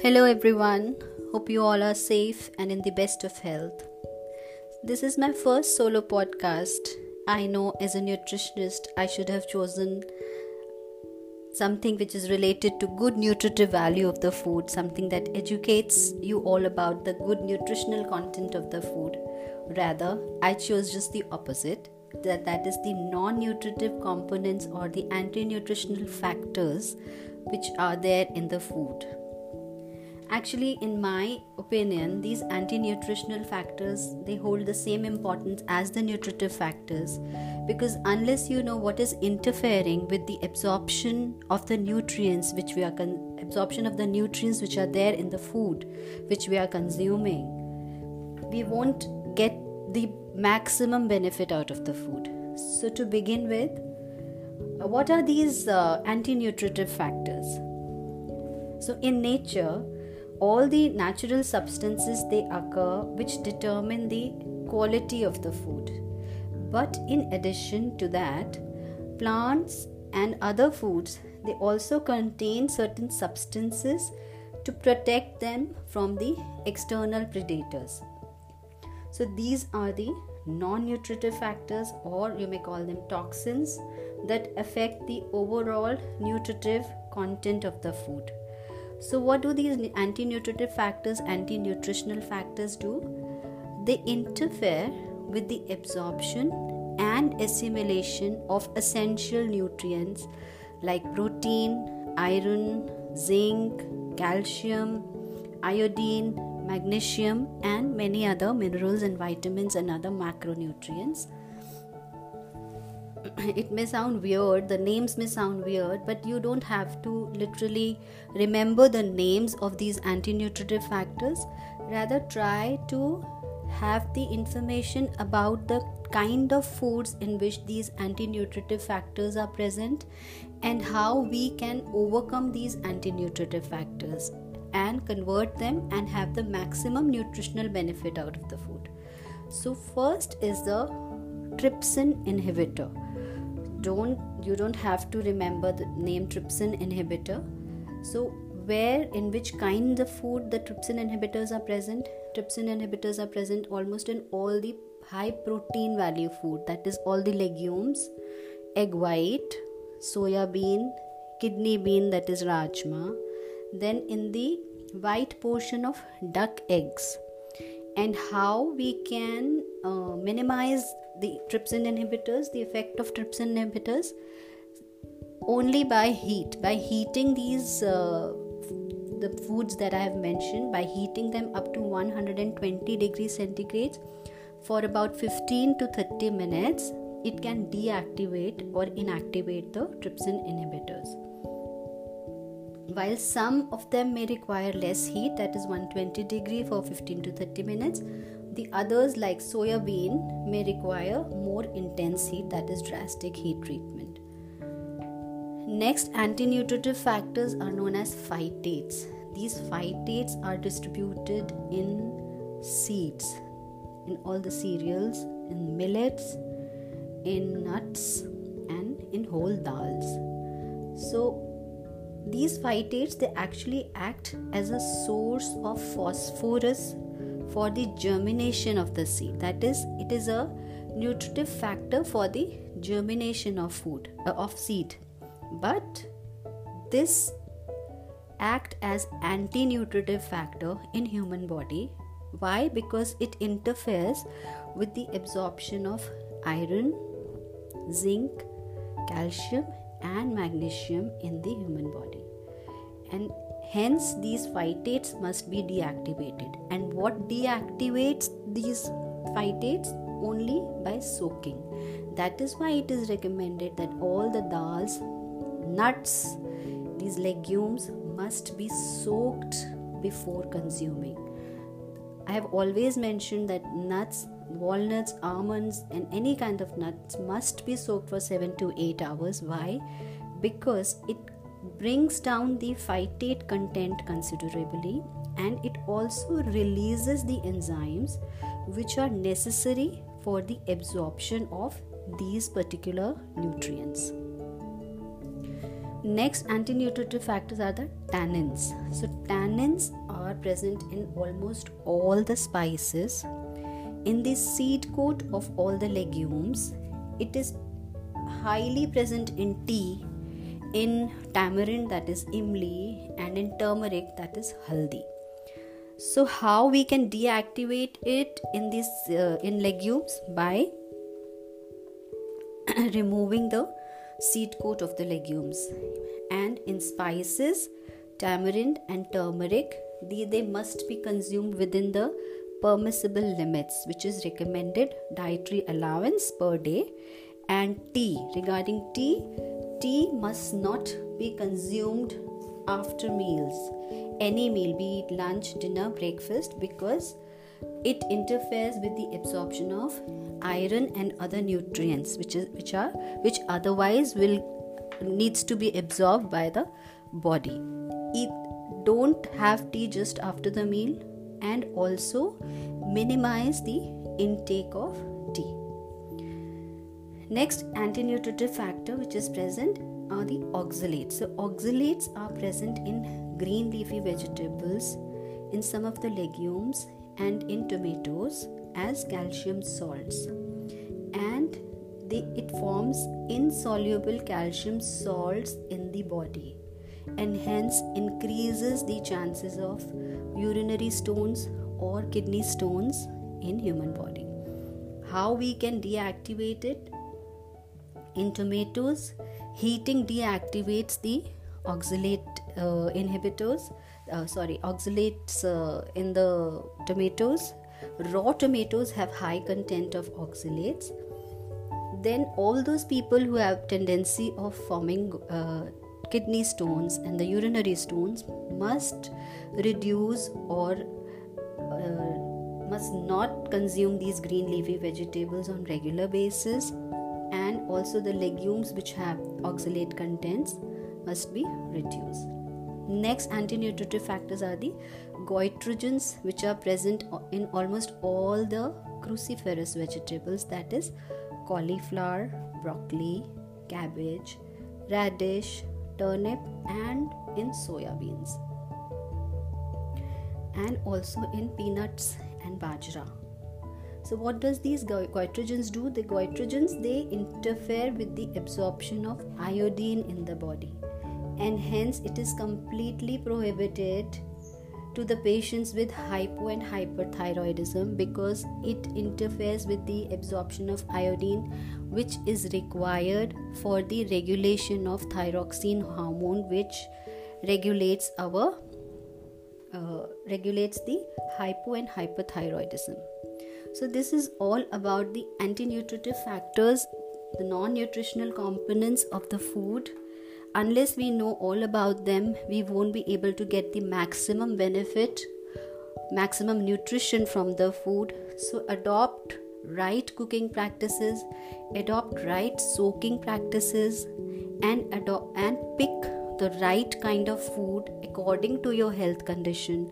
Hello, everyone. Hope you all are safe and in the best of health. This is my first solo podcast. I know as a nutritionist, I should have chosen something which is related to good nutritive value of the food, something that educates you all about the good nutritional content of the food. Rather, I chose just the opposite that that is the non-nutritive components or the anti-nutritional factors which are there in the food actually in my opinion these anti-nutritional factors they hold the same importance as the nutritive factors. Because unless you know what is interfering with the absorption of the nutrients which we are con- absorption of the nutrients which are there in the food which we are consuming we won't get the maximum benefit out of the food. So to begin with what are these uh, anti-nutritive factors? So in nature all the natural substances they occur which determine the quality of the food. But in addition to that plants and other foods they also contain certain substances to protect them from the external predators. So these are the non nutritive factors or you may call them toxins that affect the overall nutritive content of the food so, what do these anti nutritive factors, anti nutritional factors do? They interfere with the absorption and assimilation of essential nutrients like protein, iron, zinc, calcium, iodine, magnesium, and many other minerals and vitamins and other macronutrients it may sound weird, the names may sound weird, but you don't have to literally remember the names of these anti nutritive factors. Rather, try to have the information about the kind of foods in which these anti nutritive factors are present and how we can overcome these anti nutritive factors and convert them and have the maximum nutritional benefit out of the food. So, first is the trypsin inhibitor don't you don't have to remember the name trypsin inhibitor. So where in which kind of food the trypsin inhibitors are present? Trypsin inhibitors are present almost in all the high protein value food that is all the legumes egg white soya bean kidney bean that is rajma. Then in the white portion of duck eggs. And how we can uh, minimize the trypsin inhibitors, the effect of trypsin inhibitors, only by heat. By heating these uh, the foods that I have mentioned, by heating them up to 120 degrees centigrade for about 15 to 30 minutes, it can deactivate or inactivate the trypsin inhibitors. While some of them may require less heat, that is 120 degree for 15 to 30 minutes, the others, like soya bean, may require more intense heat, that is drastic heat treatment. Next, anti nutritive factors are known as phytates. These phytates are distributed in seeds, in all the cereals, in millets, in nuts, and in whole dals. So, these phytates they actually act as a source of phosphorus for the germination of the seed. That is it is a nutritive factor for the germination of food uh, of seed. But this act as anti-nutritive factor in human body. Why? Because it interferes with the absorption of iron zinc calcium and magnesium in the human body. And Hence, these phytates must be deactivated. And what deactivates these phytates? Only by soaking. That is why it is recommended that all the dals, nuts, these legumes must be soaked before consuming. I have always mentioned that nuts, walnuts, almonds, and any kind of nuts must be soaked for 7 to 8 hours. Why? Because it brings down the phytate content considerably and it also releases the enzymes which are necessary for the absorption of these particular nutrients. Next anti-nutritive factors are the tannins. So tannins are present in almost all the spices. In the seed coat of all the legumes, it is highly present in tea, in tamarind that is imli, and in turmeric that is haldi. So how we can deactivate it in this uh, in legumes by removing the seed coat of the legumes. And in spices, tamarind and turmeric, they, they must be consumed within the permissible limits, which is recommended dietary allowance per day. And tea, regarding tea, tea must not be consumed after meals, any meal, be it lunch, dinner, breakfast, because it interferes with the absorption of iron and other nutrients which is which are which otherwise will needs to be absorbed by the body. Eat don't have tea just after the meal and also minimize the intake of next anti-nutritive factor which is present are the oxalates. So oxalates are present in green leafy vegetables in some of the legumes and in tomatoes as calcium salts. And they, it forms insoluble calcium salts in the body and hence increases the chances of urinary stones or kidney stones in human body. How we can deactivate it in tomatoes heating deactivates the oxalate uh, inhibitors uh, sorry oxalates uh, in the tomatoes. Raw tomatoes have high content of oxalates. Then all those people who have tendency of forming uh, kidney stones and the urinary stones must reduce or uh, must not consume these green leafy vegetables on regular basis also the legumes which have oxalate contents must be reduced Next anti-nutritive factors are the goitrogens which are present in almost all the cruciferous vegetables that is cauliflower, broccoli, cabbage, radish, turnip and in soya beans and also in peanuts and bajra. So what does these goitrogens do? The goitrogens they interfere with the absorption of iodine in the body and hence it is completely prohibited to the patients with hypo and hyperthyroidism because it interferes with the absorption of iodine which is required for the regulation of thyroxine hormone which regulates our uh, regulates the hypo and hyperthyroidism so this is all about the anti-nutritive factors the non-nutritional components of the food unless we know all about them, we won't be able to get the maximum benefit, maximum nutrition from the food. So, adopt right cooking practices, adopt right soaking practices, and adopt and pick the right kind of food according to your health condition.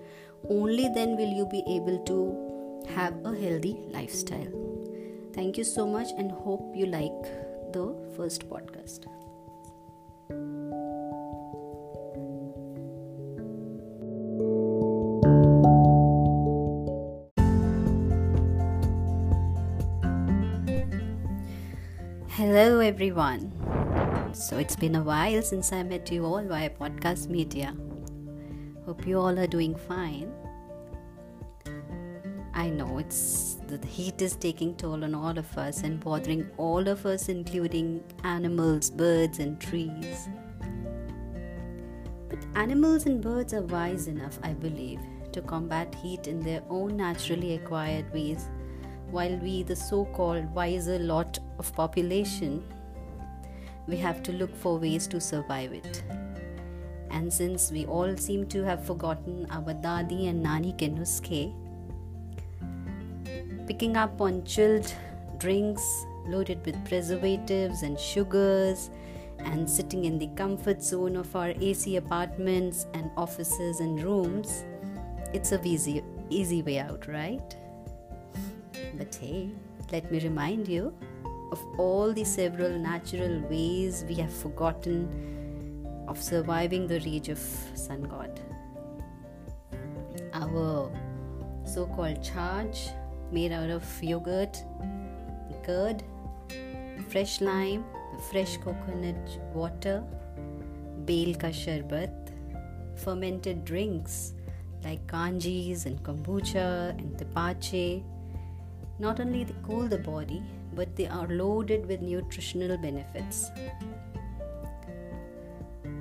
Only then will you be able to have a healthy lifestyle. Thank you so much and hope you like the first podcast. Hello, everyone. So, it's been a while since I met you all via podcast media. Hope you all are doing fine. I know it's the heat is taking toll on all of us and bothering all of us, including animals, birds, and trees. But animals and birds are wise enough, I believe, to combat heat in their own naturally acquired ways while we, the so called wiser lot of population, we have to look for ways to survive it. And since we all seem to have forgotten our dadi and nani ke nuske, picking up on chilled drinks loaded with preservatives and sugars, and sitting in the comfort zone of our AC apartments and offices and rooms, it's a easy, easy way out, right? But hey, let me remind you of all the several natural ways we have forgotten of surviving the rage of sun god. Our so called chaach, made out of yogurt, curd, fresh lime, fresh coconut water, bale ka sharbat, fermented drinks like kanjis and kombucha and tepache. Not only they cool the body, but they are loaded with nutritional benefits.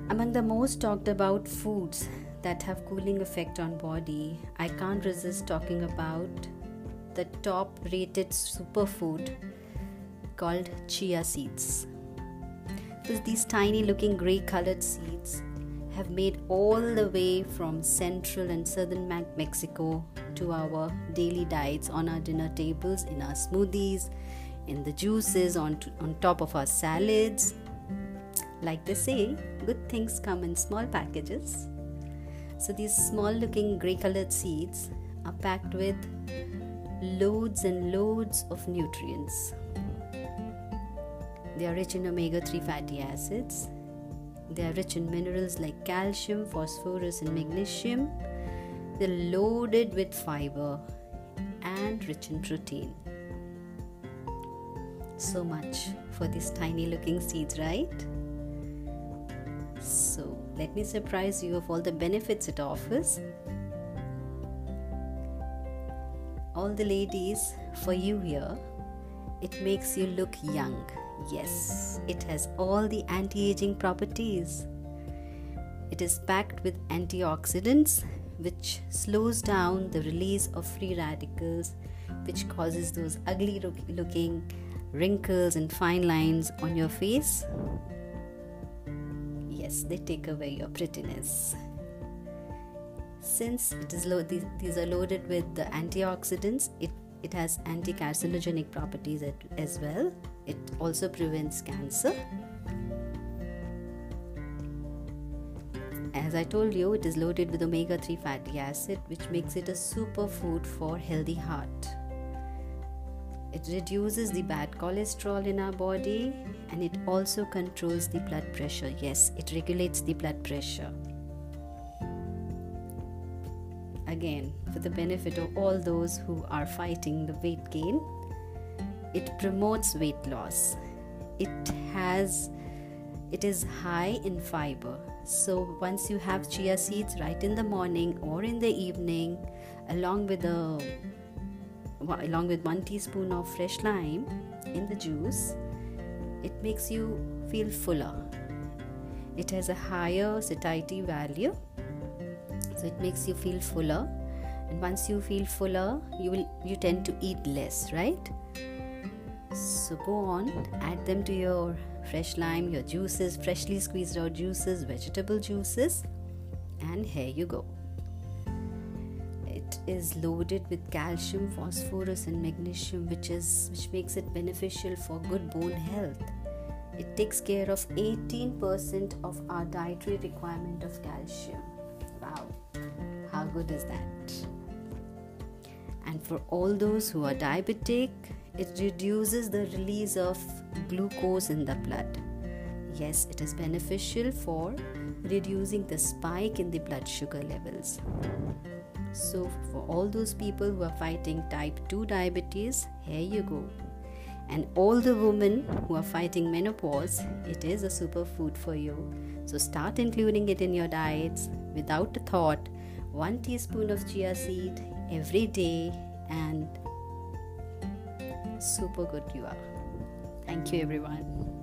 Among the most talked about foods that have cooling effect on body, I can't resist talking about the top rated superfood called chia seeds. Because these tiny looking grey colored seeds have made all the way from central and southern Mexico to our daily diets on our dinner tables, in our smoothies, in the juices, on, on top of our salads. Like they say, good things come in small packages. So these small looking grey colored seeds are packed with loads and loads of nutrients. They are rich in omega 3 fatty acids. They are rich in minerals like calcium, phosphorus, and magnesium. They're loaded with fiber and rich in protein. So much for these tiny looking seeds, right? So, let me surprise you of all the benefits it offers. All the ladies, for you here, it makes you look young. Yes, it has all the anti aging properties. It is packed with antioxidants, which slows down the release of free radicals, which causes those ugly looking wrinkles and fine lines on your face yes they take away your prettiness since it is lo- these, these are loaded with the antioxidants it it has anti-carcinogenic properties as well it also prevents cancer as i told you it is loaded with omega-3 fatty acid which makes it a superfood for healthy heart it reduces the bad cholesterol in our body and it also controls the blood pressure. Yes, it regulates the blood pressure. Again, for the benefit of all those who are fighting the weight gain, it promotes weight loss. It has it is high in fiber. So once you have chia seeds right in the morning or in the evening along with the along with one teaspoon of fresh lime in the juice, it makes you feel fuller. It has a higher satiety value, so it makes you feel fuller. And once you feel fuller, you will you tend to eat less, right? So go on, add them to your fresh lime, your juices, freshly squeezed out juices, vegetable juices, and here you go it is loaded with calcium, phosphorus, and magnesium, which is which makes it beneficial for good bone health. It takes care of 18% of our dietary requirement of calcium. Wow, good is that? And for all those who are diabetic, it reduces the release of glucose in the blood. Yes, it is beneficial for reducing the spike in the blood sugar levels. So, for all those people who are fighting type 2 diabetes, here you go. And all the women who are fighting menopause, it is a superfood for you. So, start including it in your diets without a thought. One teaspoon of chia seed every day, and super good you are. Thank you, everyone.